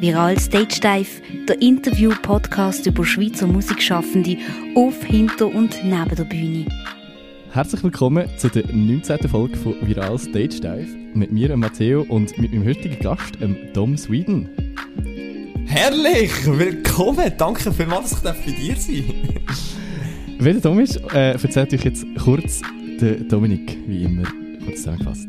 Viral Stage Dive, der Interview-Podcast über Schweizer Musikschaffende auf, hinter und neben der Bühne. Herzlich willkommen zu der 19. Folge von Viral Stage Dive mit mir, Matteo, und mit meinem heutigen Gast, Dom Sweden. Herrlich! Willkommen! Danke vielmals, dass ich bei dir sein Wer der Dom ist, äh, erzählt euch jetzt kurz der Dominik, wie immer, kurz zusammengefasst.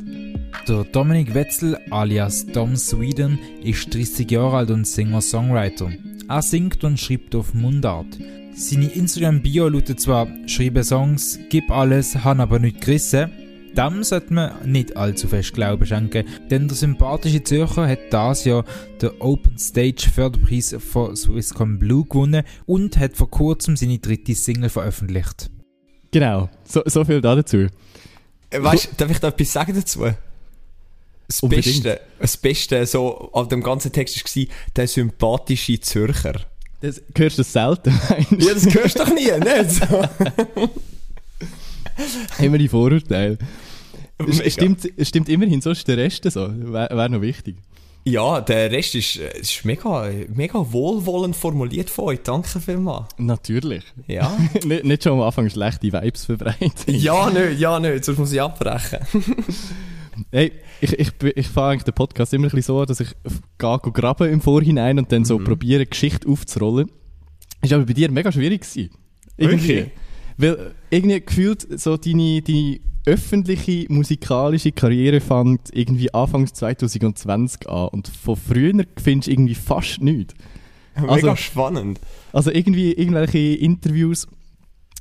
Der Dominik Wetzel alias Dom Sweden ist 30 Jahre alt und Singer-Songwriter. Er singt und schreibt auf Mundart. Seine Instagram-Bio lautet zwar «Schreibe Songs, gib alles, han aber nicht gerissen». Dem sollte man nicht allzu fest Glauben schenken, denn der sympathische Zürcher hat das Jahr den Open Stage Förderpreis von Swisscom Blue gewonnen und hat vor kurzem seine dritte Single veröffentlicht. Genau, so, so viel dazu. Weißt du, darf ich da etwas sagen dazu? Das Beste, das Beste so an dem ganzen Text war der sympathische Zürcher. Das hörst du selten. ja, das hörst du doch nie, nicht? So. Immer die Vorurteile. Stimmt, stimmt immerhin, sonst der Rest so. Wäre wär noch wichtig. Ja, der Rest ist, ist mega, mega wohlwollend formuliert von euch. Danke vielmals. Natürlich. Ja. nicht, nicht schon am Anfang schlechte Vibes verbreiten. ja, nicht, ja, nicht. Sonst muss ich abbrechen. Hey, ich, ich, ich fahre eigentlich den Podcast immer ein bisschen so, dass ich gehe, graben im Vorhinein und dann so mhm. probiere, Geschichte aufzurollen. Ist aber bei dir mega schwierig gewesen. Irgendwie. Okay. Weil irgendwie gefühlt so deine, deine öffentliche musikalische Karriere fängt irgendwie Anfangs 2020 an und von früher findest du irgendwie fast nichts. Mega also, spannend. Also irgendwie irgendwelche Interviews,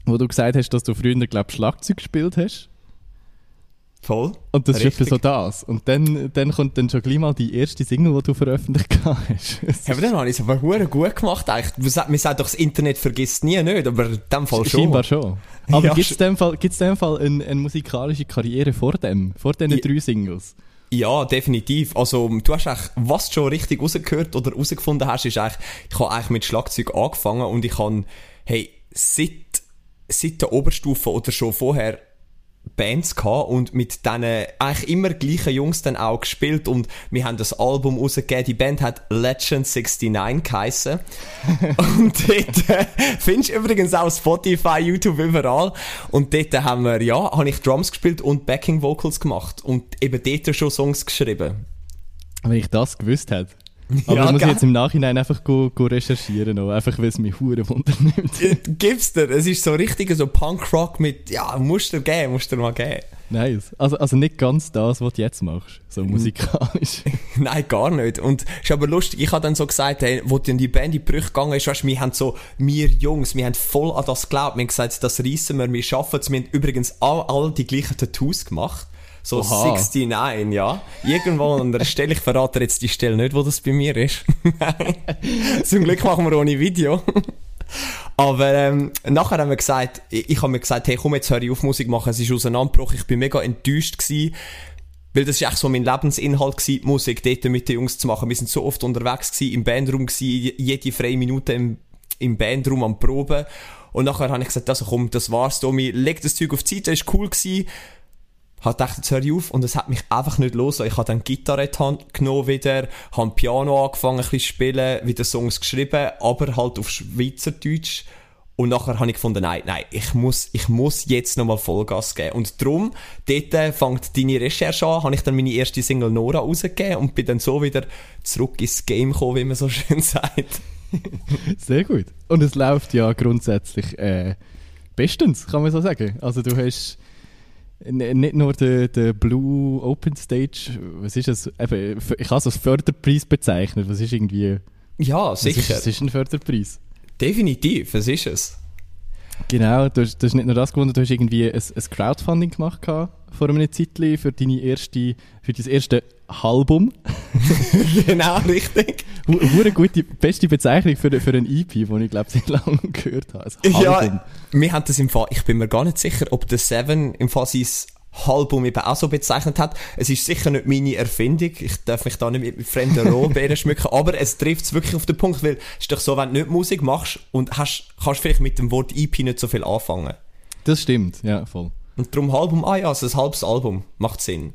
wo du gesagt hast, dass du früher, glaube Schlagzeug gespielt hast. Voll. Und das Richtig. ist etwa so das. Und dann, dann kommt dann schon gleich mal die erste Single, die du veröffentlicht hast. ja, aber dann habe ich es aber gut gemacht eigentlich. Man sagt doch, das Internet vergisst nie, nicht? Aber in dem Fall schon. Scheinbar schon. Aber ja, gibt es in dem Fall, gibt's in dem Fall eine, eine musikalische Karriere vor dem? Vor diesen ja. drei Singles? Ja, definitiv. Also, du hast eigentlich, was du schon richtig rausgehört oder rausgefunden hast, ist eigentlich, ich habe eigentlich mit Schlagzeug angefangen und ich habe, hey, seit, seit der Oberstufe oder schon vorher Bands gehabt und mit denen eigentlich immer gleichen Jungs dann auch gespielt und wir haben das Album rausgegeben. Die Band hat Legend 69 geheissen. und dort äh, findest du übrigens auch Spotify, YouTube, überall. Und dort haben wir, ja, habe ich Drums gespielt und Backing Vocals gemacht und eben dort schon Songs geschrieben. Wenn ich das gewusst hätte. Aber ja, das muss ich jetzt im Nachhinein einfach go, go recherchieren, noch, einfach weil es mich hure wundernimmt. Äh, gibt's dir? Es ist so richtig so Punkrock mit, ja, musst du geben, musst du mal geben. Nice. Also, also nicht ganz das, was du jetzt machst, so musikalisch. Nein, gar nicht. Und es ist aber lustig, ich habe dann so gesagt, hey, wo dann die Band in die Brüche gegangen ist, weißt, wir haben so, wir Jungs, wir haben voll an das geglaubt, wir haben gesagt, das reissen wir, wir schaffen es, wir haben übrigens all, all die gleichen Tattoos gemacht. So Oha. 69, ja. Irgendwo an der Stelle, ich verrate jetzt die Stelle nicht, wo das bei mir ist. Zum Glück machen wir ohne Video. Aber ähm, nachher haben wir gesagt, ich, ich habe mir gesagt, hey komm, jetzt höre ich auf Musik machen, es ist auseinandergebrochen, ich bin mega enttäuscht gewesen, weil das ist echt so mein Lebensinhalt gewesen, Musik dort mit den Jungs zu machen. Wir sind so oft unterwegs gewesen, im Bandraum gewesen, jede freie Minute im, im Bandraum am Proben. Und nachher habe ich gesagt, also komm, das war's, Tommy, leg das Zeug auf die Seite, das war cool gewesen habe gedacht, jetzt höre ich auf und es hat mich einfach nicht los. Ich habe dann Gitarre genommen wieder, habe Piano angefangen ein bisschen spielen, wieder Songs geschrieben, aber halt auf Schweizerdeutsch. Und nachher habe ich gefunden, nein, nein, ich muss, ich muss jetzt nochmal Vollgas geben. Und darum, dort fängt deine Recherche an, habe ich dann meine erste Single Nora rausgegeben und bin dann so wieder zurück ins Game gekommen, wie man so schön sagt. Sehr gut. Und es läuft ja grundsätzlich äh, bestens, kann man so sagen. Also du hast nicht nur der, der Blue Open Stage, was ist das? Eben, ich habe es als Förderpreis bezeichnet. Was ist irgendwie. Ja, sicher. Es ist, ist, ein Förderpreis. Definitiv, was ist es? Genau, du hast, du hast nicht nur das gewonnen, du hast irgendwie ein, ein Crowdfunding gemacht vor einem Zeitchen für deine erste, für dein erste Album. genau, richtig. Eine gute, beste Bezeichnung für, für ein EP, die ich glaube sehr lange gehört habe. Ja, wir haben das im Fall, ich bin mir gar nicht sicher, ob der Seven im Fall sein Album eben auch so bezeichnet hat. Es ist sicher nicht meine Erfindung. Ich darf mich da nicht mit fremden Rollbeeren schmücken, aber es trifft es wirklich auf den Punkt, weil es ist doch so, wenn du nicht Musik machst und hast, kannst vielleicht mit dem Wort EP nicht so viel anfangen. Das stimmt, ja, voll. Und darum Album, ah ja, also ein halbes Album macht Sinn.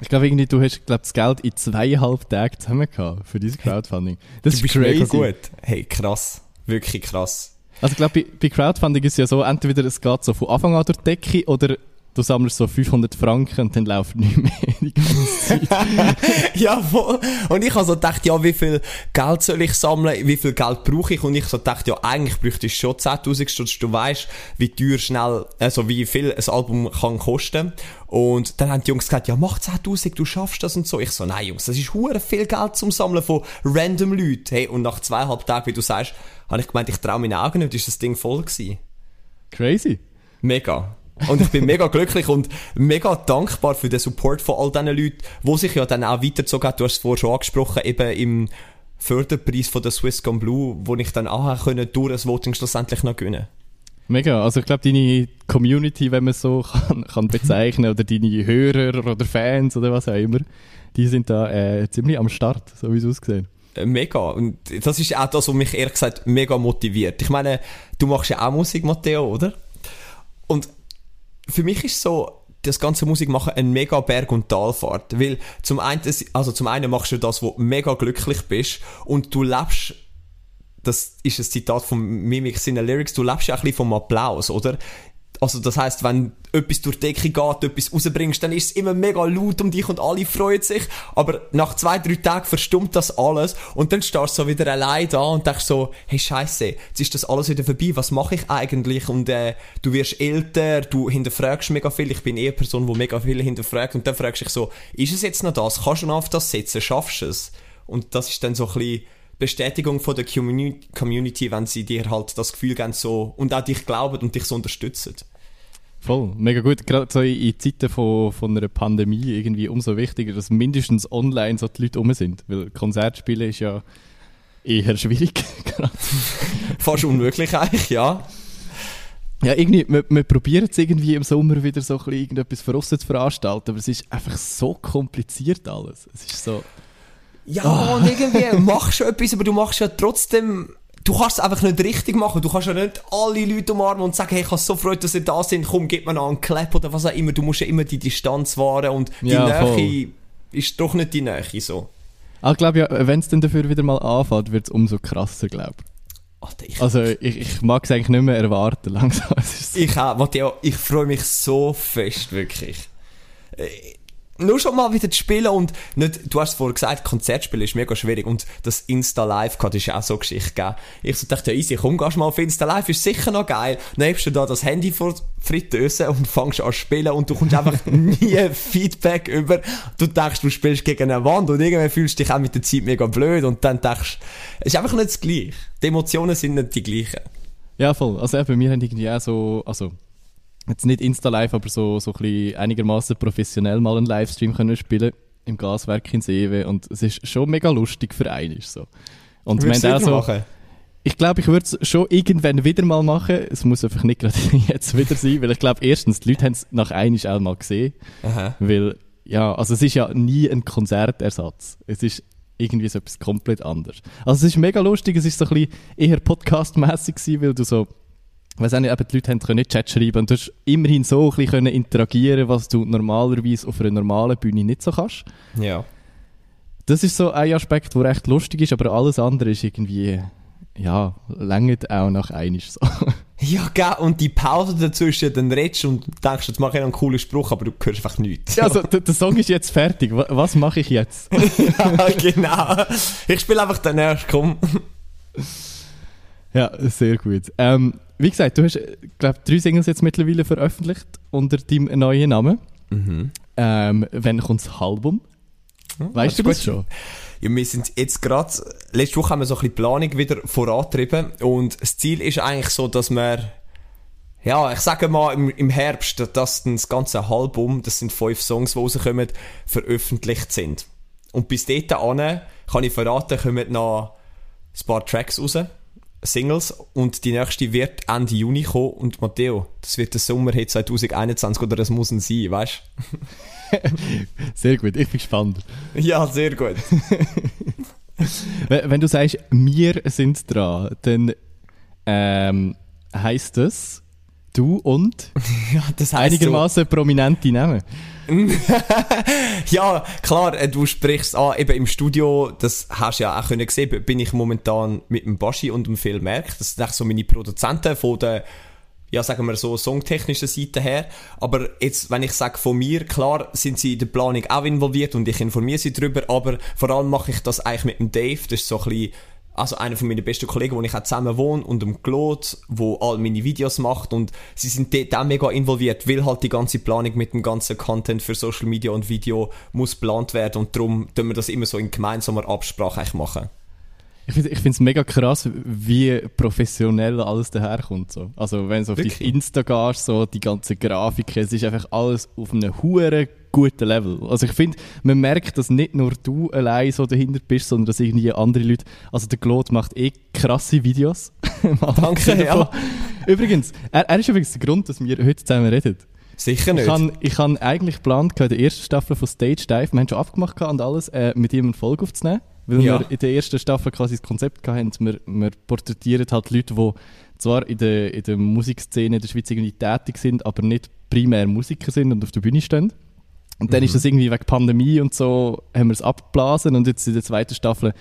Ich glaube irgendwie, du hast glaub, das Geld in zweieinhalb Tagen zusammen gehabt für dieses Crowdfunding. Das du ist bist crazy. mega gut. Hey, krass. Wirklich krass. Also ich glaube, bei, bei Crowdfunding ist es ja so, entweder es geht so von Anfang an durch die Decke oder du sammelst so 500 Franken und dann läuft nicht mehr ganze Zeit. ja, voll. Und ich habe so gedacht, ja, wie viel Geld soll ich sammeln, wie viel Geld brauche ich? Und ich so gedacht, ja, eigentlich bräuchte ich schon 10.000 Stutz. Du weißt, wie teuer schnell, also wie viel ein Album kann kosten. Und dann haben die Jungs gesagt, ja, mach 10.000, du schaffst das und so. Ich so, nein, Jungs, das ist hure viel Geld zum Sammeln von random Leuten. Hey, und nach zweieinhalb Tagen, wie du sagst, habe ich gemeint, ich traue meine Augen nicht, ist das Ding voll gewesen. Crazy. Mega. Und ich bin mega glücklich und mega dankbar für den Support von all diesen Leuten, die sich ja dann auch weitergezogen haben. Du hast es vorher schon angesprochen, eben im Förderpreis von der Swisscom Blue, wo ich dann auch können durch das Voting schlussendlich noch gewinnen Mega. Also ich glaube, deine Community, wenn man es so kann, kann bezeichnen, oder deine Hörer oder Fans oder was auch immer, die sind da äh, ziemlich am Start, so wie es aussieht. Äh, Mega. Und das ist auch das, was mich ehrlich gesagt mega motiviert. Ich meine, du machst ja auch Musik, Matteo, oder? Und für mich ist so, das ganze Musik machen ein mega Berg- und Talfahrt. Weil zum einen, also zum einen machst du das, wo du mega glücklich bist und du lebst, das ist ein Zitat von Mimik seiner Lyrics, du lebst ja ein bisschen vom Applaus, oder? Also das heißt, wenn etwas durch die Decke geht, etwas rausbringst, dann ist es immer mega laut um dich und alle freuen sich. Aber nach zwei, drei Tagen verstummt das alles und dann stehst du so wieder allein da und denkst so, hey Scheiße, jetzt ist das alles wieder vorbei, was mache ich eigentlich? Und äh, du wirst älter, du hinterfragst mega viel. Ich bin eher eine Person, die mega viel hinterfragt und dann fragst du dich so, ist es jetzt noch das? Kannst du noch auf das setzen? Schaffst du es? Und das ist dann so ein bisschen Bestätigung von der Communi- Community, wenn sie dir halt das Gefühl geben so, und auch dich glauben und dich so unterstützen. Voll, mega gut. Gerade so in Zeiten von, von einer Pandemie irgendwie umso wichtiger, dass mindestens online so die Leute rum sind. Weil Konzertspielen ist ja eher schwierig. Fast unmöglich eigentlich, ja. ja, irgendwie, wir, wir probieren es irgendwie im Sommer wieder so ein bisschen irgendetwas für uns zu veranstalten, aber es ist einfach so kompliziert alles. Es ist so... Ja, und irgendwie machst du etwas, aber du machst ja trotzdem, du kannst es einfach nicht richtig machen. Du kannst ja nicht alle Leute umarmen und sagen, hey, ich habe so Freude, dass ihr da sind, komm, gib mir noch einen Clap oder was auch immer. Du musst ja immer die Distanz wahren und die Ja, voll. Nähe ist doch nicht die Nähe so. Ah, ich glaube ja, wenn es dann dafür wieder mal anfängt, wird es umso krasser, glaube ich. Also ich, ich mag es eigentlich nicht mehr erwarten langsam. Ich auch, Matteo, ich freue mich so fest, wirklich. Nur schon mal wieder zu spielen und nicht, du hast vorhin gesagt, Konzertspielen ist mega schwierig und das Insta Live gehabt, ist ja auch so eine Geschichte, gell? Ich so dachte, ja easy, komm, gehst mal auf Insta Live, ist sicher noch geil. Dann hebst du da das Handy vor die Fritteuse und fängst an zu spielen und du kommst einfach nie Feedback über. Du denkst, du spielst gegen eine Wand und irgendwann fühlst du dich auch mit der Zeit mega blöd und dann denkst, es ist einfach nicht das Gleiche. Die Emotionen sind nicht die gleichen. Ja, voll. Also eben, wir haben irgendwie auch so, also jetzt nicht Insta-Live, aber so, so ein einigermaßen professionell mal einen Livestream können spielen im Gaswerk in Seewe und es ist schon mega lustig für einen so. Und wir haben auch so, machen? ich glaube, ich würde es schon irgendwann wieder mal machen. Es muss einfach nicht gerade jetzt wieder sein, weil ich glaube, erstens, die Leute haben es nach einiges auch mal gesehen, Aha. weil, ja, also es ist ja nie ein Konzertersatz. Es ist irgendwie so etwas komplett anderes. Also es ist mega lustig, es ist so ein bisschen eher podcastmäßig gewesen, weil du so, weiß auch nicht, eben die Leute haben können Chat schreiben und du hast immerhin so ein bisschen können interagieren, was du normalerweise auf einer normalen Bühne nicht so kannst. Ja. Das ist so ein Aspekt, der recht lustig ist, aber alles andere ist irgendwie, ja, längert auch nach einiges so. Ja, gell, und die Pause dazwischen, dann redest du und denkst, jetzt mache ich noch einen coolen Spruch, aber du hörst einfach nichts. Ja, also der, der Song ist jetzt fertig, Wa- was mache ich jetzt? ja, genau. Ich spiele einfach den erst, komm. Ja, sehr gut. Ähm, wie gesagt, du hast, glaube drei Singles jetzt mittlerweile veröffentlicht unter deinem neuen Namen. Mhm. Ähm, wann kommt das Album? Weißt du das schon? Ja, wir sind jetzt gerade, letzte Woche haben wir so ein bisschen Planung wieder vorantrieben und das Ziel ist eigentlich so, dass wir, ja, ich sage mal im, im Herbst, dass das ganze Album, das sind fünf Songs, die rauskommen, veröffentlicht sind. Und bis dahin kann ich verraten, kommen noch ein paar Tracks raus, Singles, und die nächste wird Ende Juni kommen und Matteo, das wird der Sommerhit 2021 oder das muss ein sein, weißt Sehr gut, ich bin gespannt. Ja, sehr gut. Wenn wenn du sagst, wir sind dran, dann ähm, heißt das, Du und Ja, das heisst so, einigermaßen prominente Namen. ja, klar, äh, du sprichst an, eben im Studio, das hast du ja auch können sehen, bin ich momentan mit dem Baschi und dem Phil Merck. Das sind so meine Produzenten von der, ja, sagen wir so, songtechnischen Seite her. Aber jetzt, wenn ich sage von mir, klar sind sie in der Planung auch involviert und ich informiere sie darüber, aber vor allem mache ich das eigentlich mit dem Dave, das ist so ein bisschen also einer von meinen besten Kollegen, wo ich auch zusammen wohne, und dem Claude, wo all meine Videos macht und sie sind dort mega involviert, weil halt die ganze Planung mit dem ganzen Content für Social Media und Video muss geplant werden und darum tun wir das immer so in gemeinsamer Absprache machen. Ich finde es mega krass, wie professionell alles daherkommt. So. Also wenn du auf die Insta gehst, so die ganze Grafik, es ist einfach alles auf einem hohen guten Level. Also ich finde, man merkt, dass nicht nur du allein so dahinter bist, sondern dass irgendwie andere Leute, also der Claude macht eh krasse Videos. Danke, ja. Übrigens, er, er ist übrigens der Grund, dass wir heute zusammen reden. Sicher nicht. Ich habe ich han eigentlich geplant, in der ersten Staffel von Stage Dive, wir haben schon abgemacht und alles, äh, mit ihm eine Folge aufzunehmen. Weil Ja. wir in der ersten Staffel quasi das Konzept hatten, wir, wir porträtieren halt Leute, die zwar in der, in der Musikszene in der Schweiz irgendwie tätig sind, aber nicht primär Musiker sind und auf der Bühne stehen. Und dann ist das irgendwie wegen Pandemie und so, haben wir es abgeblasen und jetzt in der zweiten Staffel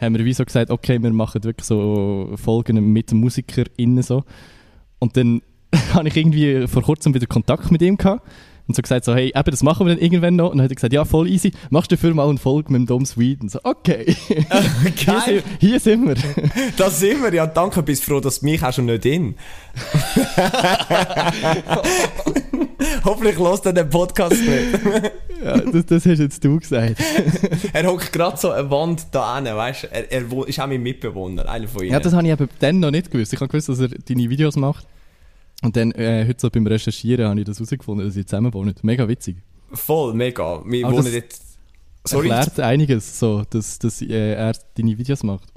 haben wir wie so gesagt, okay, wir machen wirklich so Folgen mit MusikerInnen so. Und dann habe ich irgendwie vor kurzem wieder Kontakt mit ihm gehabt und so gesagt so, hey, eben, das machen wir dann irgendwann noch. Und dann hat er gesagt, ja, voll easy, machst du dafür mal eine Folge mit dem Dom Sweden? So, okay, hier, Geil. sind, hier sind wir. Da sind wir, ja, danke, bist froh, dass du mich auch schon nicht in. Hoffentlich lässt er den Podcast nicht. ja, das, das hast jetzt du gesagt. er hockt gerade so eine Wand da hin, weißt du? Er, er ist auch mein Mitbewohner, einer von ihnen. Ja, das habe ich eben dann noch nicht gewusst. Ich habe gewusst, dass er deine Videos macht. Und dann, äh, heute so beim Recherchieren, habe ich das herausgefunden, dass sie zusammen wohnen. Mega witzig. Voll, mega. Wir Aber wohnen das jetzt... Sorry. Erklärt einiges, so, dass, dass äh, er deine Videos macht.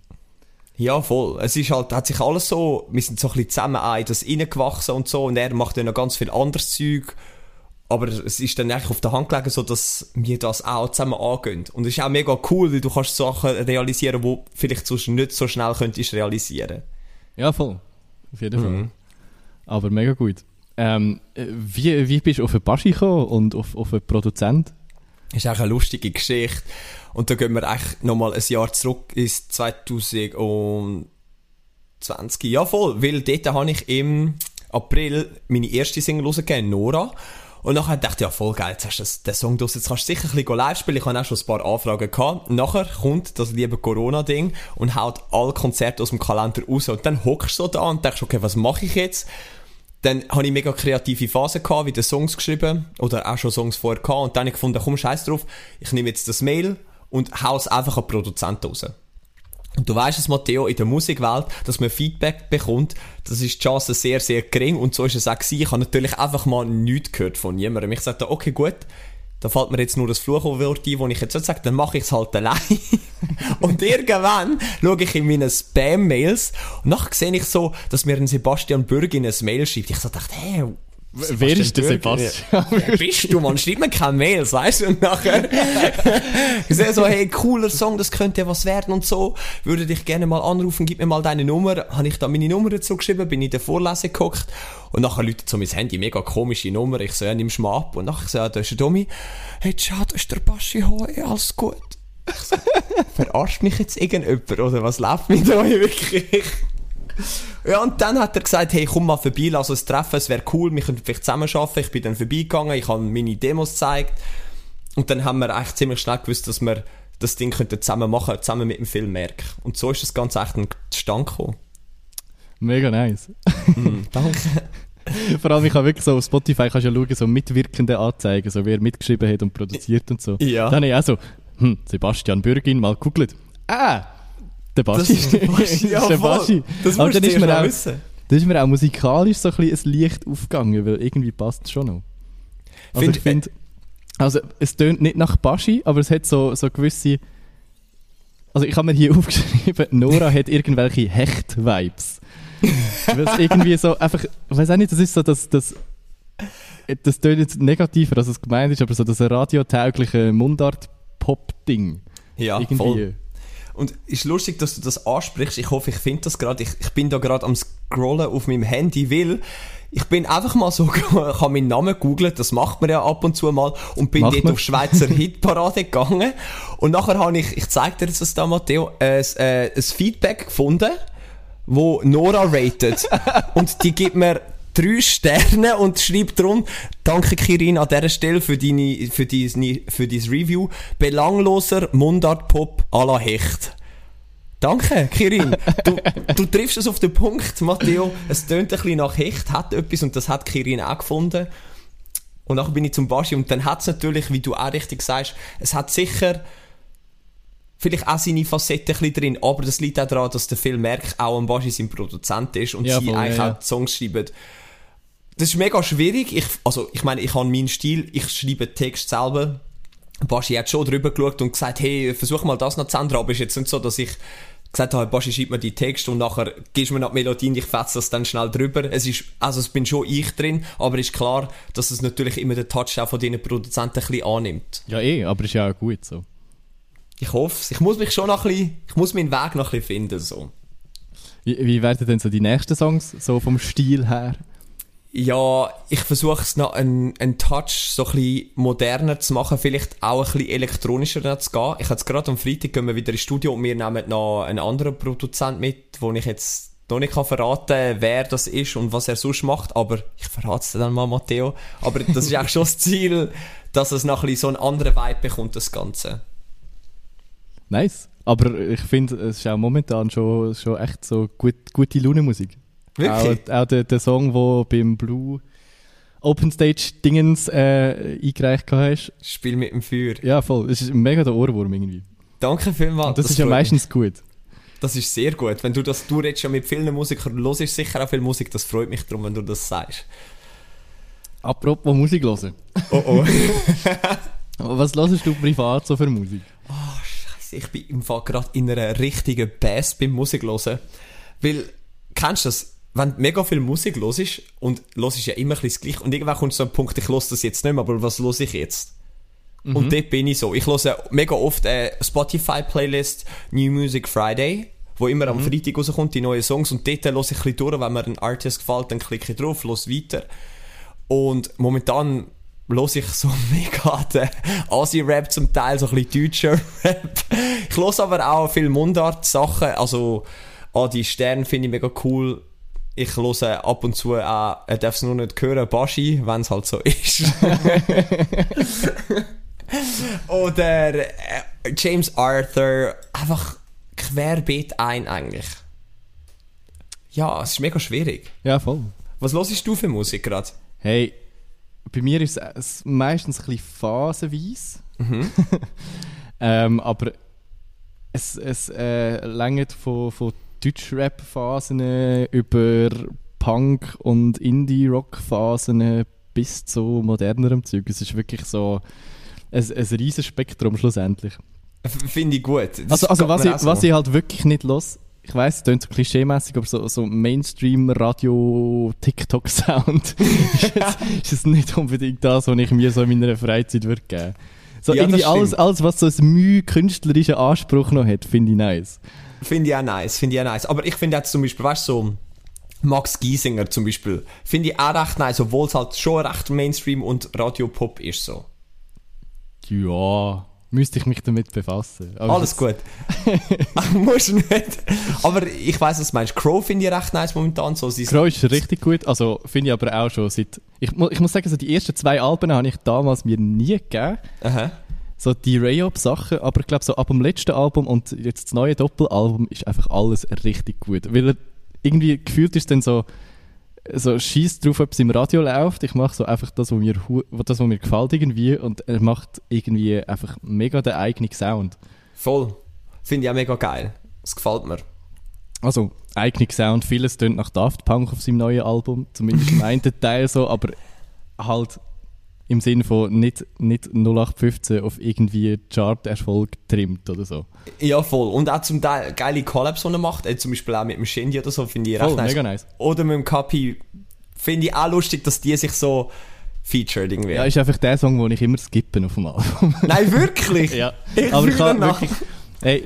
Ja, voll. Es ist halt, hat sich alles so, wir sind so ein bisschen zusammen auch in das reingewachsen und so und er macht dann noch ganz viel anderes Zeug. Aber es ist dann eigentlich auf der Hand gelegen, so dass wir das auch zusammen angehen. Und es ist auch mega cool, weil du kannst Sachen realisieren, die vielleicht sonst nicht so schnell könntest realisieren. Ja, voll. Auf jeden Fall. Mhm. Aber mega gut. Ähm, äh, wie, wie bist du auf den Baschi gekommen und auf, auf einen Produzent? ist auch eine lustige Geschichte. Und da gehen wir eigentlich nochmal ein Jahr zurück ins 2020. Ja, voll. Weil dort habe ich im April meine erste Single rausgegeben, Nora. Und nachher dachte ich, ja, voll geil, jetzt hast du das, den Song draus, jetzt kannst du sicher ein bisschen live spielen. Ich habe auch schon ein paar Anfragen gehabt. Nachher kommt das liebe Corona-Ding und haut alle Konzerte aus dem Kalender raus. Und dann hockst du da und denkst, okay, was mache ich jetzt? Dann habe ich mega kreative Phasen gehabt, wieder Songs geschrieben oder auch schon Songs vorher gehabt und dann habe ich gefunden, komm, scheiß drauf, ich nehme jetzt das Mail und hau es einfach an Produzenten raus. Und du weißt es, Matteo, in der Musikwelt, dass man Feedback bekommt, das ist die Chance sehr, sehr gering und so ist es auch gewesen. Ich habe natürlich einfach mal nichts gehört von jemandem. Ich sagte, okay, gut, da fällt mir jetzt nur das Fluchwort ein, wo ich jetzt sage, dann mache ich es halt allein. und irgendwann schaue ich in meine Spam-Mails und nachher sehe ich so, dass mir ein Sebastian Bürg in ein Mail schreibt. Ich so dachte, hey, Wer ist der? Sebastian? Wer bist du, man? Schreib mir keine Mails, weißt du? Und nachher, ich sehe so, hey, cooler Song, das könnte was werden und so. Würde dich gerne mal anrufen, gib mir mal deine Nummer. Habe ich da meine Nummer dazu geschrieben, bin in der Vorlesung gehockt. Und nachher läutet so mein Handy, mega komische Nummer. Ich so, ja, nimm's mal ab. Und nachher so, ja, da ist der Domi. Hey, ciao, da ist der Baschi, hoi, alles gut. Ich so, verarscht mich jetzt irgendjemand, oder was läuft mit euch wirklich? Ja, und dann hat er gesagt, hey, komm mal vorbei, lass uns treffen, es wäre cool, wir könnten vielleicht zusammen arbeiten. Ich bin dann vorbeigegangen, ich habe meine Demos gezeigt. Und dann haben wir eigentlich ziemlich schnell gewusst, dass wir das Ding könnten zusammen machen, zusammen mit dem Filmmerk. Und so ist das Ganze echt zustande gekommen. Mega nice. Mhm, danke. Vor allem, ich habe wirklich so auf Spotify kannst du ja schauen, so mitwirkende Anzeigen, so wer mitgeschrieben hat und produziert und so. Ja. Dann habe ich auch so, hm, Sebastian Bürgin mal gegoogelt. Ah! Der Baschi. Das ist der Baschi, ja, der voll. Baschi. Das musst du mal auch, wissen. Das ist mir auch musikalisch so ein bisschen ein Licht aufgegangen, weil irgendwie passt es schon noch. Also Find- ich finde, also es tönt nicht nach Baschi, aber es hat so, so gewisse, also ich habe mir hier aufgeschrieben, Nora hat irgendwelche Hecht-Vibes. weil es irgendwie so einfach, ich weiß auch nicht, das ist so das, das, das tönt jetzt negativer, als es gemeint ist, aber so das radiotaugliche Mundart-Pop-Ding. Ja, irgendwie. voll. Und ist lustig, dass du das ansprichst. Ich hoffe, ich finde das gerade. Ich, ich bin da gerade am Scrollen auf meinem Handy, weil ich bin einfach mal so, ich habe meinen Namen googelt, das macht man ja ab und zu mal, und bin Macht dort man. auf Schweizer Hitparade gegangen. Und nachher habe ich, ich zeig dir jetzt das da, Matteo, ein, äh, ein Feedback gefunden, wo Nora ratet. und die gibt mir drei Sterne und schreibt drum, danke Kirin an dieser Stelle für deine, für deine, für dein Review, belangloser Mundart-Pop à la Hecht. Danke, Kirin. Du, du triffst es auf den Punkt, Matteo. Es tönt ein bisschen nach Hecht, hat etwas und das hat Kirin auch gefunden. Und nachher bin ich zum Baschi und dann hat es natürlich, wie du auch richtig sagst, es hat sicher vielleicht auch seine Facetten ein bisschen drin, aber das liegt auch daran, dass der Phil Merck auch ein Baschi sein Produzent ist und Ja, sie voll, eigentlich ja, auch die Songs schreiben. Das ist mega schwierig. Ich, also, ich meine, ich habe meinen Stil, ich schreibe den Text selber. Baschi hat schon drüber geschaut und gesagt, hey, versuch mal das noch zu ändern, aber es ist jetzt nicht so, dass ich gesagt habe, Baschi schreibt mir die Texte und nachher gibst mir noch die Melodie und ich fetze das dann schnell drüber. Es ist, also es bin schon ich drin, aber es ist klar, dass es natürlich immer den Touch auch von diesen Produzenten ein bisschen annimmt. Ja, eh, aber ist ja auch gut so. Ich hoffe es. Ich muss mich schon noch ein bisschen, ich muss meinen Weg noch ein bisschen finden, so. Wie, wie werden denn so die nächsten Songs, so vom Stil her? Ja, ich versuche es noch einen, einen Touch so ein bisschen moderner zu machen, vielleicht auch ein bisschen elektronischer zu gehen. Ich jetzt gerade am Freitag gehen wir wieder ins Studio und wir nehmen noch einen anderen Produzent mit, wo ich jetzt noch nicht kann verraten wer das ist und was er sonst macht, aber ich verrate es dann mal, Matteo. Aber das ist auch schon das Ziel, dass es noch ein bisschen so einen anderen Vibe bekommt, das Ganze. Nice. Aber ich finde, es ist auch momentan schon, schon echt so gut, gute Laune-Musik. Wirklich? Auch, auch der, der Song, der beim Blue Open Stage Dingens äh, eingereicht hast. Spiel mit dem Feuer. Ja, voll. Es ist mega der Ohrwurm irgendwie. Danke vielmals. Und das, ist ja meistens gut. Das ist sehr gut. Wenn du das, du redest ja mit vielen Musikern, du hörst sicher auch viel Musik, das freut mich darum, wenn du das sagst. Apropos Musik hören. Oh oh. Was hörst du privat so für Musik? Scheiße, ich bin im Fall gerade in einer richtigen Bass beim Musik hören. Weil, kennst du das? Wenn mega viel Musik hörst und hörst ja immer ein bisschen das Gleiche und irgendwann kommt so ein Punkt, ich höre das jetzt nicht mehr, aber was höre ich jetzt? Und dort bin ich so. Ich höre mega oft äh, Spotify-Playlist New Music Friday, wo immer am Freitag rauskommt, die neuen Songs. Und dort höre ich ein bisschen durch. Wenn mir ein Artist gefällt, dann klicke ich drauf, los weiter. Und momentan höre ich so mega den Asi-Rap zum Teil, so ein bisschen deutscher Rap. Ich höre aber auch viel Mundart-Sachen. Also, Adi Stern finde ich mega cool. Ich höre ab und zu auch, er darf es nur nicht hören, Baschi, wenn es halt so ist. Oder äh, James Arthur, einfach querbeet ein eigentlich. Ja, es ist mega schwierig. Ja, voll. Was hörst du für Musik gerade? Hey, bei mir ist es meistens ein bisschen phasenweise. ähm, aber es, es äh, längert von, von Deutsch-Rap-Phasen über Punk- und Indie-Rock-Phasen bis zu modernerem Zeug. Es ist wirklich so ein, ein riesen Spektrum schlussendlich. Finde ich gut. Das Also, also was, ich, so. was ich halt wirklich nicht los. Ich weiß, es klingt so klischeemäßig, aber so, so Mainstream-Radio-TikTok-Sound ist, ist es nicht unbedingt das, was ich mir so in meiner Freizeit würde geben. So Ja, irgendwie alles, alles, was so einen Mühe künstlerischen Anspruch noch hat, finde ich nice. Finde ich auch nice, finde ich auch nice. Aber ich finde jetzt zum Beispiel, weißt du, so Max Giesinger zum Beispiel, finde ich auch recht nice, obwohl es halt schon recht Mainstream und Radiopop ist so. Ja, müsste ich mich damit befassen. Aber Alles gut. Musst du nicht. Aber ich weiss, was du meinst. Crow finde ich recht nice momentan. So, sie Crow ist richtig gut, also finde ich aber auch schon seit... Ich, mu- ich muss sagen, so die ersten zwei Alben habe ich damals mir nie gegeben. Aha. So die Rayop-Sachen, aber ich glaube so ab dem letzten Album und jetzt das neue Doppelalbum ist einfach alles richtig gut. Weil er irgendwie gefühlt ist dann so, so schießt drauf, ob es im Radio läuft. Ich mache so einfach das, was mir, das, was mir gefällt irgendwie und er macht irgendwie einfach mega den eigenen Sound. Voll. Finde ich auch mega geil. Das gefällt mir. Also, eigener Sound, vieles tönt nach Daft Punk auf seinem neuen Album, zumindest im einen Teil so, aber halt im Sinne von nicht, nicht 0815 auf irgendwie Chart-Erfolg trimmt oder so. Ja, voll. Und auch zum Teil geile Collabs, die er macht. Äh, zum Beispiel auch mit dem Shindy oder so, finde ich recht Voll, nice. mega nice. Oder mit dem Kapi. Finde ich auch lustig, dass die sich so featured irgendwie. Ja, ist einfach der Song, den ich immer skippen auf dem Album. Nein, wirklich? ja. Ich aber ich kann nach. wirklich, hey,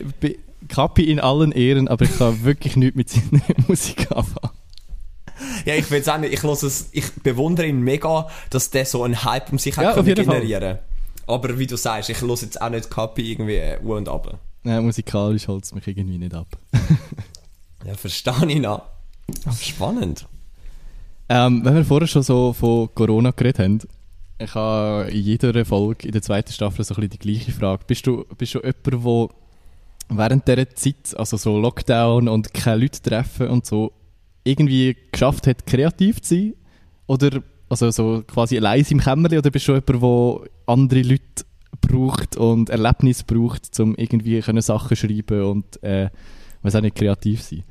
Kapi in allen Ehren, aber ich kann wirklich nichts mit seiner Musik anfangen. Ja, ich will sagen, ich, es, ich bewundere ihn mega, dass der so einen Hype um sich Ja, hat jeden Fall. generieren Aber wie du sagst, ich höre jetzt auch nicht Kapi irgendwie U und ab. Nein, musikalisch holt es mich irgendwie nicht ab. Ja, verstehe ich noch. Spannend. Ähm, wenn wir vorher schon so von Corona geredet haben, ich habe in jeder Folge in der zweiten Staffel so ein bisschen die gleiche Frage. Bist du, bist du jemand, der während dieser Zeit, also so Lockdown und keine Leute treffen und so, irgendwie geschafft hat, kreativ zu sein? Oder also so quasi allein im Kämmerchen? Oder bist du jemand, der andere Leute braucht und Erlebnisse braucht, um irgendwie können Sachen schreiben und äh, weiß auch nicht, kreativ sein?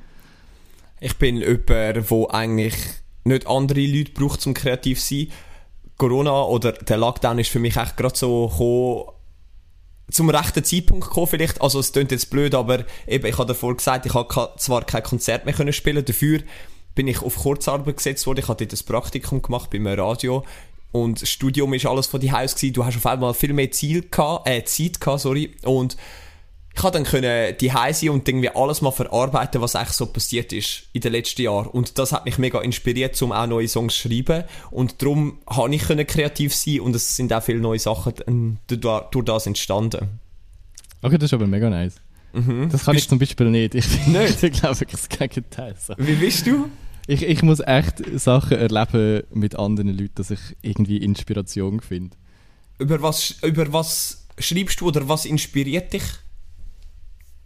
Ich bin jemand, der eigentlich nicht andere Leute braucht, um kreativ zu sein. Corona oder der Lockdown ist für mich echt gerade so gekommen, zum rechten Zeitpunkt gekommen vielleicht. Also es klingt jetzt blöd, aber eben, ich habe davor gesagt, ich habe zwar kein Konzert mehr können spielen, dafür bin ich auf Kurzarbeit gesetzt worden. Ich hatte dort ein Praktikum gemacht bei einem Radio und das Studium ist alles von die Haus gewesen. Du hast auf einmal viel mehr Ziel gehabt, äh, Zeit gehabt, sorry. Und ich konnte dann können die sein und irgendwie alles mal verarbeiten, was eigentlich so passiert ist in den letzten Jahren. Und das hat mich mega inspiriert, um auch neue Songs zu schreiben. Und darum habe ich können kreativ sein und es sind auch viele neue Sachen durch das entstanden. Okay, das ist aber mega nice. Mhm. Das kann Bist ich zum Beispiel nicht. Ich bin Nicht? ich glaube ich das Gegenteil. So. Wie bist du? Ich, ich muss echt Sachen erleben mit anderen Leuten, dass ich irgendwie Inspiration finde. Über was, über was schreibst du oder was inspiriert dich?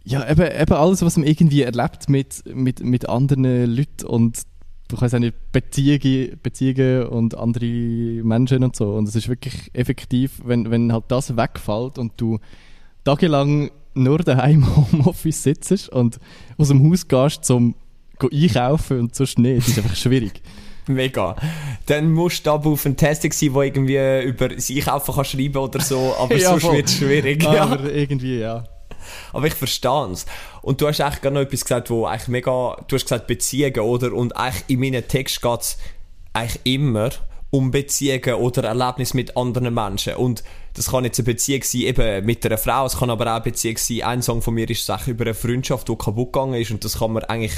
Ja, eben, eben alles, was man irgendwie erlebt mit, mit, mit anderen Leuten und ich weiß auch nicht, Beziehungen, Beziehungen und andere Menschen und so. Und es ist wirklich effektiv, wenn, wenn halt das wegfällt und du tagelang nur daheim im Homeoffice sitzt und aus dem Haus gehst zum go einkaufen und sonst nicht, das ist einfach schwierig. Mega. Dann musst du aber auf ein Testing sein, der irgendwie über das Einkaufen kann schreiben oder so, aber Ja, sonst wird es schwierig. Ja. Aber irgendwie, ja. Aber ich verstehe es. Und du hast eigentlich gerade noch etwas gesagt, wo eigentlich mega, du hast gesagt Beziehungen, oder? Und eigentlich in meinem Text geht es eigentlich immer um Beziehungen oder Erlebnisse mit anderen Menschen. Und das kann jetzt eine Beziehung sein, eben mit einer Frau, es kann aber auch eine Beziehung sein. Ein Song von mir ist eigentlich über eine Freundschaft, die kaputt gegangen ist und das kann man eigentlich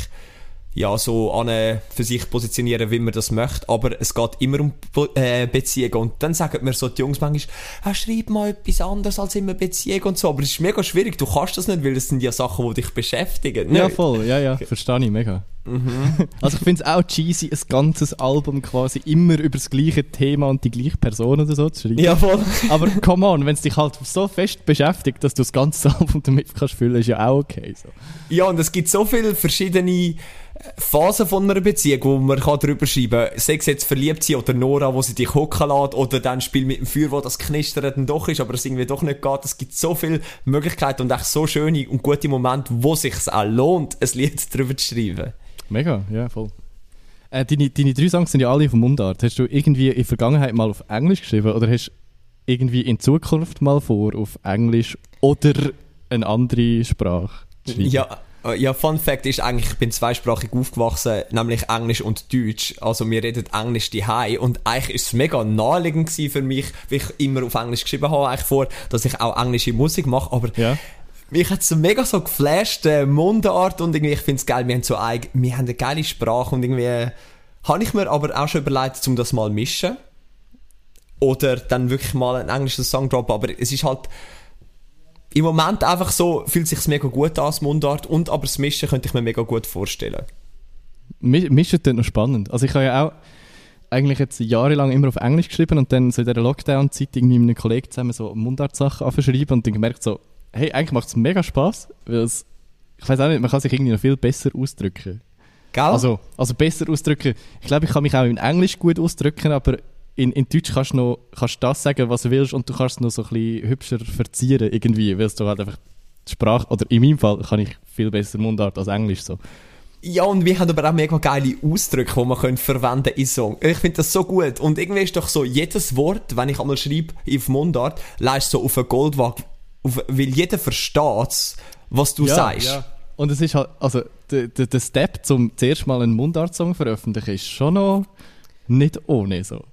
ja, so an, für sich positionieren, wie man das möchte. Aber es geht immer um Be- äh, Beziehungen. Und dann sagen mir so die Jungs manchmal, ah, schreib mal etwas anderes als immer Beziehung und so. Aber es ist mega schwierig. Du kannst das nicht, weil das sind ja Sachen, die dich beschäftigen. Ja, Nicht? voll, ja, ja, verstehe ich mega. Also ich finde es auch cheesy, ein ganzes Album quasi immer über das gleiche Thema und die gleiche Person oder so zu schreiben. Ja, voll. Aber come on, wenn es dich halt so fest beschäftigt, dass du das ganze Album damit kannst füllen, ist ja auch okay. So. Ja, und es gibt so viele verschiedene Phasen von einer Beziehung, wo man kann drüber schreiben kann. Sei es jetzt verliebt sein oder Nora, wo sie dich hocken lässt, oder dann Spiel mit dem Feuer, wo das Knistern dann doch ist, aber es irgendwie doch nicht geht. Es gibt so viele Möglichkeiten und echt so schöne und gute Momente, wo es sich auch lohnt, ein Lied drüber zu schreiben. Mega, ja, voll. Äh, deine, deine drei Songs sind ja alle von Mundart. Hast du irgendwie in der Vergangenheit mal auf Englisch geschrieben oder hast du irgendwie in Zukunft mal vor, auf Englisch oder eine andere Sprache zu schreiben? Ja, ja, Fun Fact ist eigentlich, ich bin zweisprachig aufgewachsen, nämlich Englisch und Deutsch. Also wir reden Englisch die und eigentlich ist es mega naheliegend für mich, wie ich immer auf Englisch geschrieben habe, eigentlich vor, dass ich auch englische Musik mache, aber Ja. mich hat so mega so geflasht, äh, Mundart und irgendwie, ich find's geil, wir haben so eig wir haben eine geile Sprache und irgendwie, äh, habe ich mir aber auch schon überlegt, um das mal mischen. Oder dann wirklich mal einen englischen Song droppen, aber es ist halt, im Moment einfach so, fühlt sich's mega gut an, das Mundart, und aber das Mischen könnte ich mir mega gut vorstellen. Mi- Mischen tut noch spannend. Also ich habe ja auch eigentlich jetzt jahrelang immer auf Englisch geschrieben und dann so in dieser Lockdown-Zeit irgendwie mit einem Kollegen zusammen so Mundart-Sachen angeschrieben und dann gemerkt so, hey, eigentlich macht es mega Spass, weil es, ich weiß auch nicht, man kann sich irgendwie noch viel besser ausdrücken. Gell? Also, also besser ausdrücken. Ich glaube, ich kann mich auch in Englisch gut ausdrücken, aber in, in Deutsch kannst du noch kannst das sagen, was du willst und du kannst es noch so ein bisschen hübscher verzieren irgendwie, weil du halt einfach die Sprache, oder in meinem Fall kann ich viel besser Mundart als Englisch so. Ja, und wir haben aber auch mega geile Ausdrücke, die man können verwenden in Song. Ich finde das so gut. Und irgendwie ist doch so, jedes Wort, wenn ich einmal schreibe auf Mundart, leist so auf eine Goldwaage, auf, weil jeder versteht, was du sagst. Und es ist halt, also der, der, der Step zum zuerst mal einen Mundart-Song veröffentlichen ist schon noch nicht ohne so.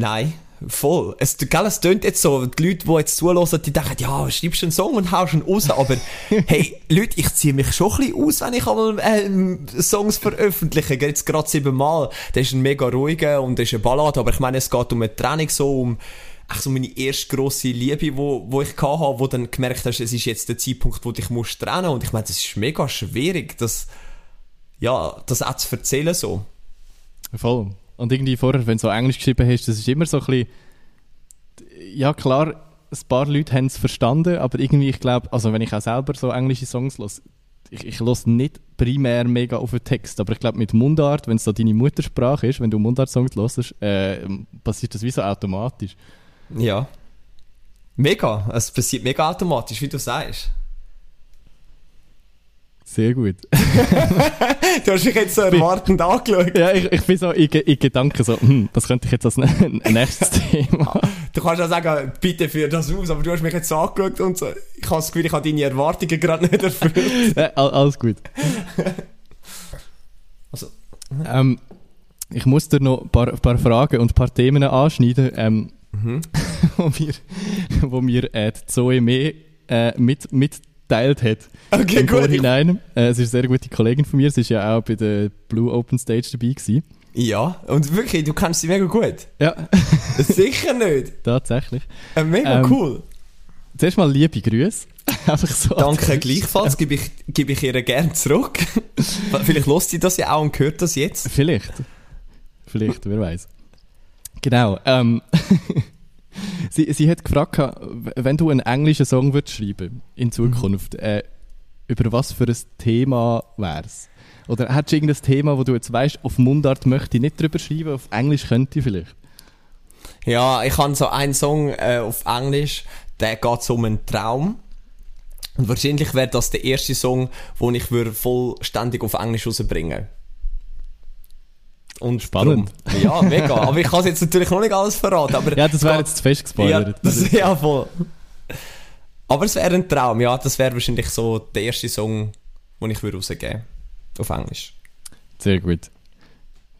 Nein, Voll. Es, gell, es tönt jetzt so, die Leute, die jetzt zuhören, die denken, ja, schreibst du einen Song und haust ihn raus, aber hey, Leute, ich ziehe mich schon ein bisschen aus, wenn ich einmal äh, Songs veröffentliche, jetzt gerade siebenmal. Das ist ein mega ruhiger und das ist eine Ballade, aber ich meine, es geht um eine Trennung, so um ach so meine erste grosse Liebe, wo, wo ich hatte, wo dann gemerkt hast, es ist jetzt der Zeitpunkt, wo dich musst trennen und ich meine, das ist mega schwierig, das, ja, das auch zu erzählen so. Voll. Und irgendwie vorher, wenn du so Englisch geschrieben hast, das ist immer so ein bisschen, ja klar, ein paar Leute haben es verstanden, aber irgendwie, ich glaube, also wenn ich auch selber so englische Songs los, ich, ich los nicht primär mega auf den Text, aber ich glaube mit Mundart, wenn es so deine Muttersprache ist, wenn du Mundart-Songs hörst, äh, passiert das wie so automatisch. Ja. Mega. Es passiert mega automatisch, wie du sagst. Sehr gut. du hast mich jetzt so erwartend angeschaut. Ja, ich, ich bin so in, in Gedanken so, hm, das könnte ich jetzt als nächstes Thema. Du kannst auch sagen, bitte führ das aus, aber du hast mich jetzt so angeschaut und so. Ich habe das Gefühl, ich habe deine Erwartungen gerade nicht erfüllt. ja, alles gut. also. Ähm, ich muss dir noch ein paar, paar Fragen und ein paar Themen anschneiden, ähm, mhm. wo mir, wo mir äh, die Zoe mehr äh, mit, mit geteilt hat. Okay, im gut. Vorhinein. Äh, sie ist eine sehr gute Kollegin von mir. Sie war ja auch bei der Blue Open Stage dabei. Gewesen. Ja, und wirklich, du kennst sie mega gut. Ja. Sicher nicht. Tatsächlich. Äh, mega ähm, cool. Zuerst mal liebe Grüße. Einfach so. Danke gleichfalls, gebe ich, gebe ich ihr gerne zurück. Vielleicht lässt sie das ja auch und hört das jetzt. Vielleicht. Vielleicht, wer weiß. Genau. Ähm, sie, sie hat gefragt, wenn du einen englischen Song würdest schreiben in Zukunft, mhm. äh, über was für ein Thema wär's? Oder hättest du irgendein Thema, wo du jetzt weißt, auf Mundart möchte ich nicht drüber schreiben, auf Englisch könnte ich vielleicht? Ja, ich habe so einen Song äh, auf Englisch, der geht so um einen Traum. Und wahrscheinlich wäre das der erste Song, den ich vollständig auf Englisch rausbringen würde. Und Spannend. Drum, ja, mega. aber ich kann jetzt natürlich noch nicht alles verraten. Aber ja, das wäre jetzt zu fest gespoilert. Ja, das, ja, voll. Aber es wäre ein Traum, ja. Das wäre wahrscheinlich so der erste Song, den ich rausgeben würde. Auf Englisch. Sehr gut.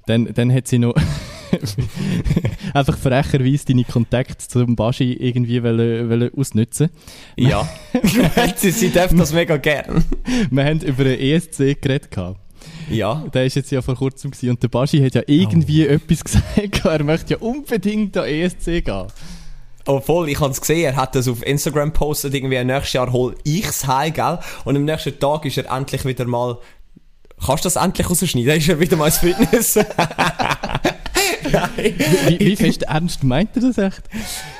Dann, dann hat sie noch einfach frecherweise deine Kontakte zum Baschi irgendwie wollen, wollen ausnutzen. Ja, sie, sie darf das mega gern. Wir haben über den ESC geredet. Gehabt. Ja. Der ist jetzt ja vor kurzem gewesen. und der Baschi hat ja irgendwie oh. etwas gesagt, er möchte ja unbedingt an ESC gehen. Oh voll, ich habe es gesehen, er hat das auf Instagram postet, irgendwie nächstes Jahr hol ich's heim, gell? Und am nächsten Tag ist er endlich wieder mal, kannst du das endlich rausschneiden? Ist er wieder mal ins Fitness? wie, wie fest ernst meint er das echt?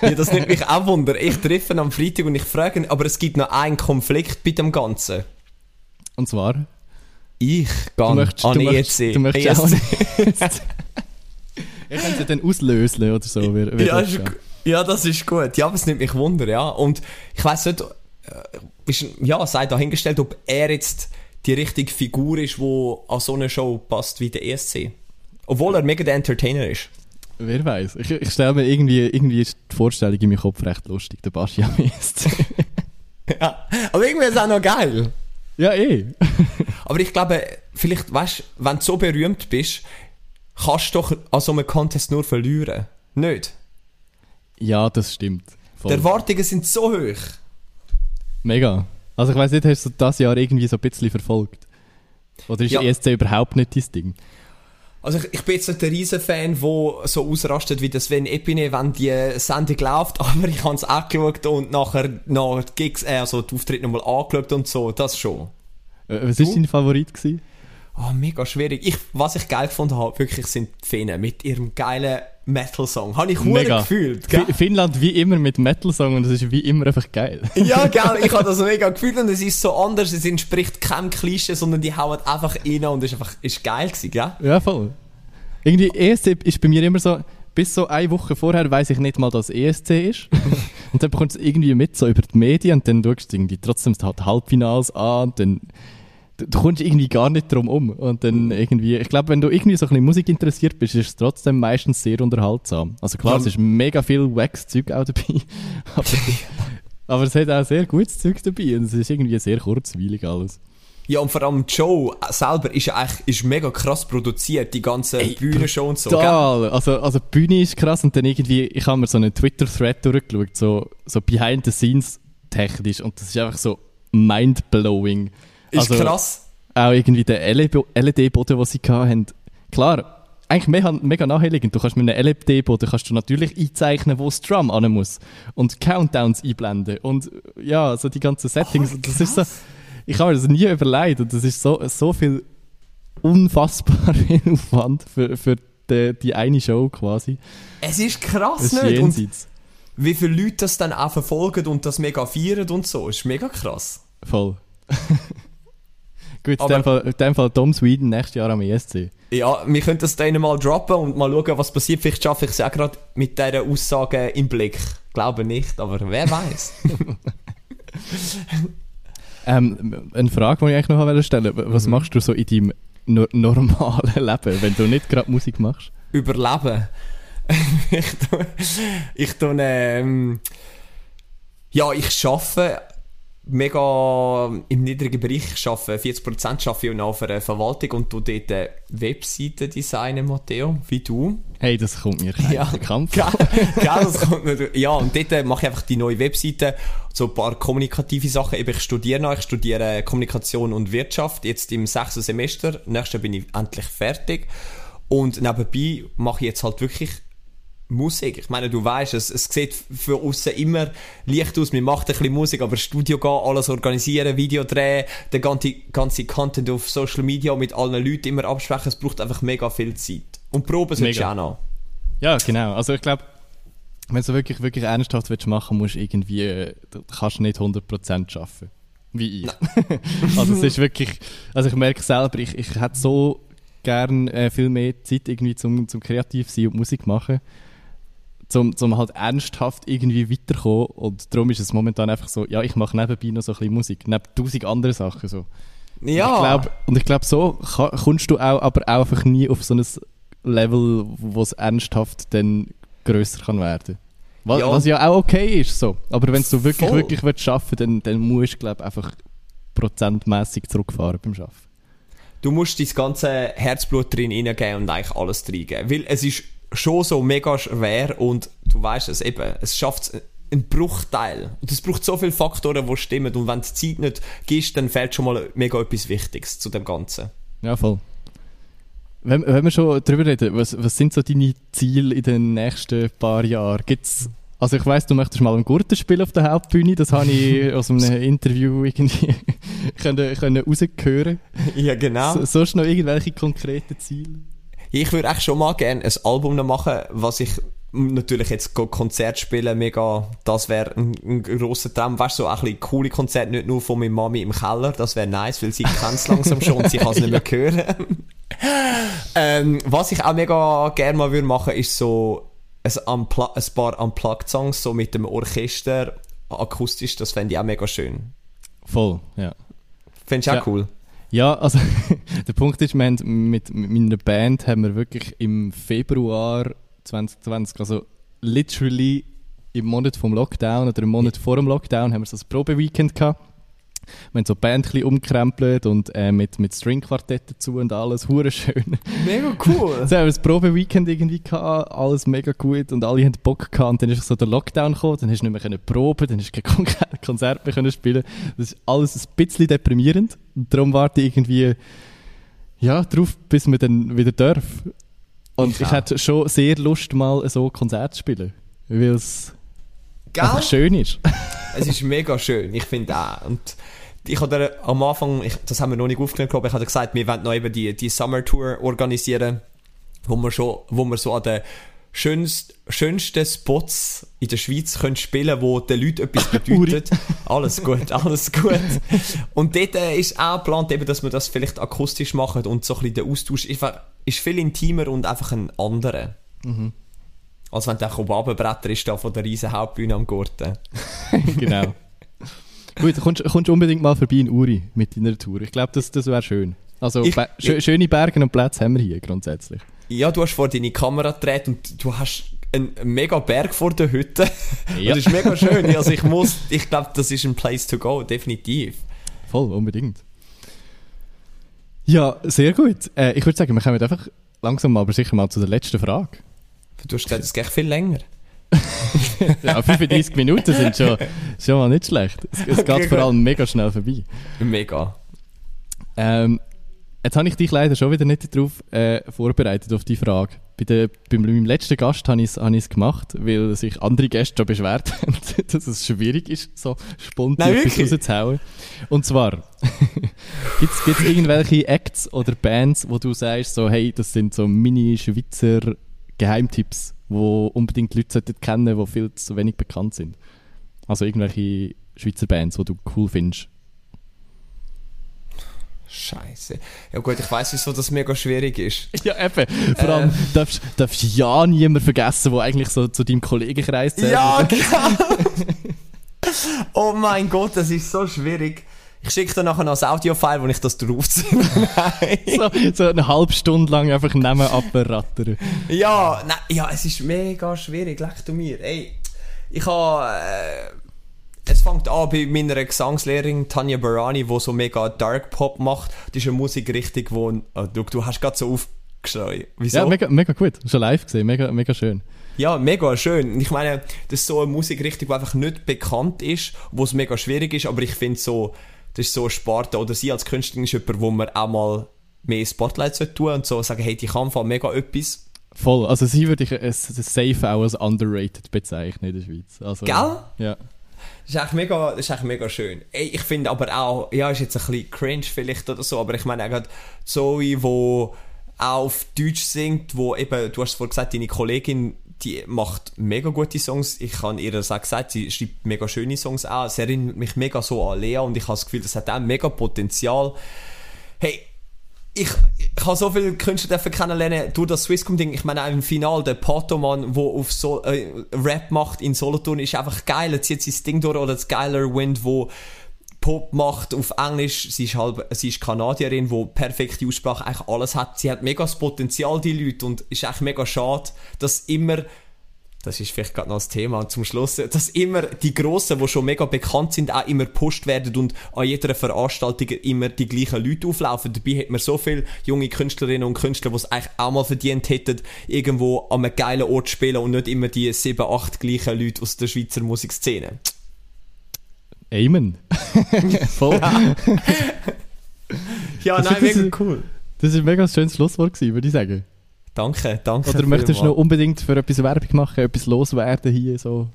ja, das nimmt mich auch wunder. Ich treffe ihn am Freitag und ich frage ihn, aber es gibt noch einen Konflikt bei dem Ganzen. Und zwar? Ich gehe an ESC. Du möchtest auch ESC. Ich kann sie dann auslösen oder so. Wie, wie ja, das ja, das ist gut. Ja, aber es nimmt mich Wunder, ja. Und ich weiss nicht, äh, ist, ja, sei dahingestellt, ob er jetzt die richtige Figur ist, die an so eine Show passt wie der ESC. Obwohl er mega der Entertainer ist. Wer weiß. Ich, ich stelle mir irgendwie, irgendwie ist die Vorstellung in meinem Kopf recht lustig, der Baschi am ESC. ja, aber irgendwie ist es auch noch geil. Ja, eh. Aber ich glaube, vielleicht, weißt du, wenn du so berühmt bist, kannst du doch an so einem Contest nur verlieren. Nicht? Ja, das stimmt. Voll. Die Erwartungen sind so hoch. Mega. Also ich weiß nicht, hast du das Jahr irgendwie so ein bisschen verfolgt? Oder ist ja. ESC überhaupt nicht dein Ding? Also ich, ich bin jetzt nicht der Riesenfan, der so ausrastet wie das Sven Epine, wenn die Sendung läuft, aber ich habe es auch geschaut und nachher noch die Gigs, äh, also die Auftritte nochmal angeschaut und so, das schon. Äh, was war dein Favorit? Gewesen? Oh, mega schwierig. Ich, was ich geil gefunden habe, wirklich sind die Finnen mit ihrem geilen Metal-Song. Habe ich mega gefühlt. Gell? Finnland wie immer mit Metal-Song und es ist wie immer einfach geil. ja, geil. Ich habe das mega gefühlt und es ist so anders. Es entspricht keinem Klischee, sondern die hauen einfach rein und es ist einfach ist geil gewesen, gell? Ja, voll. Irgendwie ESC ist bei mir immer so, bis so eine Woche vorher weiß ich nicht mal, dass ESC ist. und dann bekommst du es irgendwie mit, so über die Medien und dann schaust du irgendwie trotzdem die Halbfinals an und dann du kommst irgendwie gar nicht drum um. Und dann irgendwie, ich glaube, wenn du irgendwie so ein bisschen Musik interessiert bist, ist es trotzdem meistens sehr unterhaltsam. Also klar, ja. es ist mega viel Wax-Zeug auch dabei. aber, aber, es hat auch sehr gutes Zeug dabei und es ist irgendwie sehr kurzweilig alles. Ja, und vor allem Show selber ist ja eigentlich ist mega krass produziert, die ganze Bühnenshow und so. gell? Total. Also, also die Bühne ist krass und dann irgendwie, ich habe mir so einen Twitter-Thread durchgeschaut, so, so behind the scenes technisch und das ist einfach so mind-blowing. Ist Also, krass. Auch irgendwie der LED-Boden, den sie hatten. Klar, eigentlich mega, mega naheliegend. Du kannst mit einem LED-Boden kannst du natürlich einzeichnen, wo das Drum an muss. Und Countdowns einblenden. Und ja, so die ganzen Settings. Oh, das ist so, ich habe mir das nie überlegt. Und das ist so, so viel unfassbar viel Aufwand für, für die, die eine Show quasi. Es ist krass Das ist nicht. Und jenseits. wie viele Leute das dann auch verfolgen und das mega feiern und so, ist mega krass. Voll. Gut, in dem, Fall, in dem Fall Tom Sweden nächstes Jahr am ESC. Ja, wir können das dann mal droppen und mal schauen, was passiert. Vielleicht schaffe ich es auch gerade mit dieser Aussage im Blick. Glaube nicht, aber wer weiß. Ähm, eine Frage, die ich eigentlich noch stellen wollte. Was Mhm. machst du so in deinem no normalen Leben, wenn du nicht gerade Musik machst? Überleben. ich tue, ich tue ähm, ja, ich schaffe mega im niedrigen Bereich. Ich schaffe 40% schaffe ich noch für eine Verwaltung und du dort äh, Webseiten designen, Matteo, wie du. Hey, das kommt mir kein Ja. bekannt vor. gell, das kommt nicht. Ja, und dort äh, mache ich einfach die neue Webseite, so ein paar kommunikative Sachen. Eben, ich studiere noch, ich studiere Kommunikation und Wirtschaft, jetzt im sechsten Semester. Nächstes bin ich endlich fertig. Und nebenbei mache ich jetzt halt wirklich Musik. Ich meine, du weißt, es, es sieht für außen immer leicht aus. Man macht ein bisschen Musik, aber Studio gehen, alles organisieren, Video drehen, der ganze, ganze Content auf Social Media mit allen Leuten immer absprechen, es braucht einfach mega viel Zeit. Und Proben du Mega. auch noch. Ja, genau. Also ich glaube, wenn du wirklich, wirklich ernsthaft willst machen musst du irgendwie, äh, du kannst nicht 100% arbeiten. Wie ich. also es ist wirklich, also ich merke selber, ich, ich hätte so gern äh, viel mehr Zeit irgendwie zum, zum kreativ sein und Musik machen. Zum, zum halt ernsthaft irgendwie weiterkommen. Und darum ist es momentan einfach so, ja, ich mache nebenbei noch so ein bisschen Musik. Neben tausend anderen Sachen so. Ja. Ich glaub, und ich glaube, so ka- kommst du auch, aber auch einfach nie auf so ein Level, wo es ernsthaft dann grösser kann werden. Was Ja. was ja auch okay ist, so. Aber wenn du wirklich, Voll. wirklich willst schaffen dann, dann musst du, glaube einfach prozentmäßig zurückfahren beim Schaffen. du musst dein ganze Herzblut drin reingeben und eigentlich alles reingeben. Weil es ist schon so mega schwer und du weißt es eben, es schafft einen Bruchteil. Und es braucht so viele Faktoren, die stimmen. Und wenn die Zeit nicht gibst, dann fehlt schon mal mega etwas Wichtiges zu dem Ganzen. Ja, voll. Wenn, wenn wir schon drüber reden, was, was sind so deine Ziele in den nächsten paar Jahren? Gibt's, also ich weiss, du möchtest mal einen Gurten spielen auf der Hauptbühne, das habe ich aus einem Interview irgendwie können, können rausgehören. Ja, genau. So, sonst noch irgendwelche konkreten Ziele? Ich würde echt schon mal gerne ein Album noch machen, was ich natürlich jetzt Konzert spielen, mega, das wäre ein, ein grosser Traum. Weißt du, so ein bisschen coole Konzerte, nicht nur von meiner Mami im Keller, das wäre nice, weil sie kennt es langsam schon und sie kann es nicht mehr hören. ähm, was ich auch mega gerne mal würde machen, ist so ein, Unplu- ein paar Unplugged-Songs, so mit dem Orchester, akustisch, das fände ich auch mega schön. Voll, ja. Fändest du auch Ja. cool? Ja, also der Punkt ist, wir haben mit, meiner Band haben wir wirklich im Februar 2020, also literally im Monat vom Lockdown oder im Monat vor dem Lockdown, haben wir so ein Probeweekend gehabt. Wir haben so Band ein umkrempelt und äh, mit, mit Stringquartett dazu und alles, hure schön. Mega cool. So haben wir das Probeweekend irgendwie gehabt, alles mega gut und alle hatten Bock gehabt und dann ist so der Lockdown gekommen, dann hast du nicht mehr können proben, dann hast du kein Kon Konzert mehr können spielen. Das ist alles ein bisschen deprimierend darum warte ich irgendwie ja, drauf, bis wir dann wieder dürfen. Und Ich ich, hätte schon sehr Lust, mal so Konzert zu spielen, weil es einfach schön ist. Es ist mega schön, ich finde auch. Und ich hatte am Anfang, ich, das haben wir noch nicht aufgenommen, glaube ich, hatte gesagt, wir wollen noch eben die, die Summer Tour organisieren, wo wir schon, wo wir so an den schönst, schönsten Spots in der Schweiz können spielen, wo den Leuten etwas bedeutet. alles gut, alles gut. Und dort äh, ist auch geplant, eben, dass wir das vielleicht akustisch machen und so ein bisschen der Austausch ist, ist viel intimer und einfach ein anderer. Als wenn der Runterbretter ist da von der riesen Hauptbühne am Gurten. genau. Gut, kommst, kommst unbedingt mal vorbei in Uri mit deiner Tour. Ich glaube, das, das wäre schön. Also Ich- schö- schöne Berge und Plätze haben wir hier grundsätzlich. Ja, du hast vor deine Kamera gedreht und du hast einen mega Berg vor der Hütte. Ja. Das ist mega schön. Also ich muss, ich glaube, das ist ein Place to go, definitiv. Voll, unbedingt. Ja, sehr gut. Äh, ich würde sagen, wir kommen einfach langsam aber sicher mal zu der letzten Frage. Du hast gesagt, es geht viel länger. Ja, 35 Minuten sind schon, schon mal nicht schlecht. Es, es geht vor allem mega schnell vorbei. Mega. Ähm, jetzt habe ich dich leider schon wieder nicht darauf äh, vorbereitet, auf die Frage. Bei, der, bei meinem letzten Gast habe ich es gemacht, weil sich andere Gäste schon beschwert haben, dass es schwierig ist, so spontan Nein, etwas rauszuhauen. Und zwar, gibt es irgendwelche Acts oder Bands, wo du sagst, so, hey, das sind so Mini-Schweizer Geheimtipps, wo unbedingt Leute sollten kennen, die viel zu wenig bekannt sind? Also irgendwelche Schweizer Bands, die du cool findest. Scheiße. Ja gut, ich weiß, wieso das mega schwierig ist. Ja, eben. Vor allem darfst, darfst ja niemand vergessen, der eigentlich so zu deinem Kollegenkreis zählt. Ja, genau. oh mein Gott, das ist so schwierig. Ich schicke dir nachher noch ein Audio-File, wo ich das draufziehe. So, so eine halbe Stunde lang einfach nehmen abrattern. Ja, nein, ja, es ist mega schwierig, leck du mir. Ey, ich habe, äh, es fängt an bei meiner Gesangslehrerin Tanja Barani, die so mega Dark Pop macht. Das ist eine Musikrichtung, wo, oh, du, du hast gerade so aufgeschrien. Wieso? Ja, mega, mega gut. Schon live gesehen, mega, mega schön. Ja, mega schön. Ich meine, das ist so eine Musikrichtung, die einfach nicht bekannt ist, wo es mega schwierig ist, aber ich finde so, das ist so eine Sparte, oder sie als Künstlerin ist jemand, wo man auch mal mehr Spotlight sollte tun und so sagen, hey, die kann von mega etwas. Voll. Also sie würde ich äh, safe auch als underrated bezeichnen in der Schweiz. Also, Gell? Ja. Das ist eigentlich mega, ist eigentlich mega schön. Ich finde aber auch, ja, ist jetzt ein bisschen cringe vielleicht oder so, aber ich meine auch gerade Zoe, auch auf Deutsch singt, wo eben, du hast vorhin gesagt, deine Kollegin, die macht mega gute Songs. Ich habe ihr das auch gesagt, sie schreibt mega schöne Songs auch. Sie erinnert mich mega so an Lea und ich habe das Gefühl, das hat auch mega Potenzial. Hey, ich, ich habe so viele Künstler dürfen kennenlernen durch das Swisscom-Ding. Ich meine, auch im Finale, der Patoman, der auf so, äh, Rap macht in Solothurn, ist einfach geil. Er zieht sein Ding durch. Oder das Geiler Wind, wo Pop macht auf Englisch. Sie ist halb, sie ist Kanadierin, die perfekte Aussprache eigentlich alles hat. Sie hat mega das Potenzial, die Leute. Und ist echt mega schade, dass immer das ist vielleicht gerade noch das Thema zum Schluss, dass immer die Grossen, die schon mega bekannt sind, auch immer gepusht werden und an jeder Veranstaltung immer die gleichen Leute auflaufen. Dabei hat man so viele junge Künstlerinnen und Künstler, die es eigentlich auch mal verdient hätten, irgendwo an einem geilen Ort zu spielen und nicht immer die sieben, acht gleichen Leute aus der Schweizer Musikszene. Amen. Voll. Ja, Das nein, ist- das mega ist- cool. Das war ein mega schönes Schlusswort, gewesen, würde ich sagen. Danke, danke. Oder möchtest du noch unbedingt für etwas Werbung machen, etwas loswerden hier so?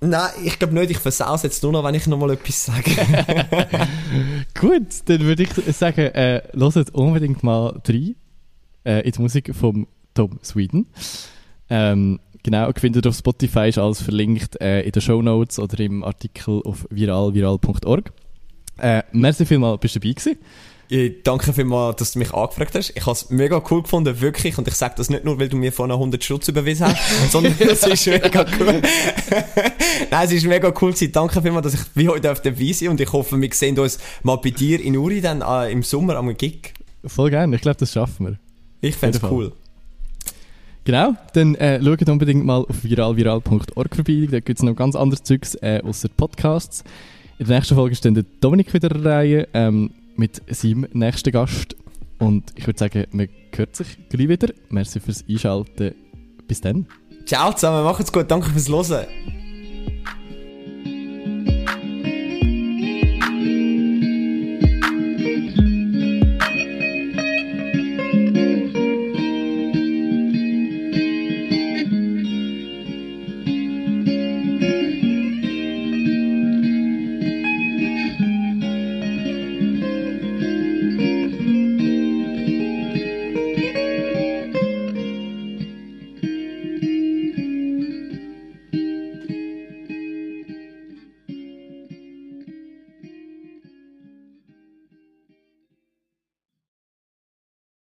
Nein, ich glaube nicht, ich versaus jetzt nur noch, wenn ich noch mal etwas sage. Gut, dann würde ich sagen, äh, hört unbedingt mal rein äh, in die Musik von Tom Sweden. Ähm, genau, findet auf Spotify, ist alles verlinkt äh, in den Show Notes oder im Artikel auf viralviral.org. Äh, merci vielmals, bist du dabei gewesen. Ich danke vielmals, dass du mich angefragt hast. Ich habe es mega cool gefunden, wirklich. Und ich sage das nicht nur, weil du mir vorhin 100 Stutz überwiesen hast, sondern es ist mega cool. Nein, es ist mega cool gewesen. Danke vielmals, dass ich wie heute auf dabei sein und ich hoffe, wir sehen uns mal bei dir in Uri dann äh, im Sommer am Gig. Voll gerne, ich glaube, das schaffen wir. Ich fände es cool. Genau, dann äh, schaut unbedingt mal auf viralviral.org vorbei. Da gibt es noch ganz anderes Zeugs äh, außer Podcasts. In der nächsten Folge ist dann der Dominik wieder Reihe ähm, mit seinem nächsten Gast. Und ich würde sagen, man hört sich gleich wieder. Merci fürs Einschalten. Bis dann. Ciao zusammen, macht's gut, danke fürs Hören.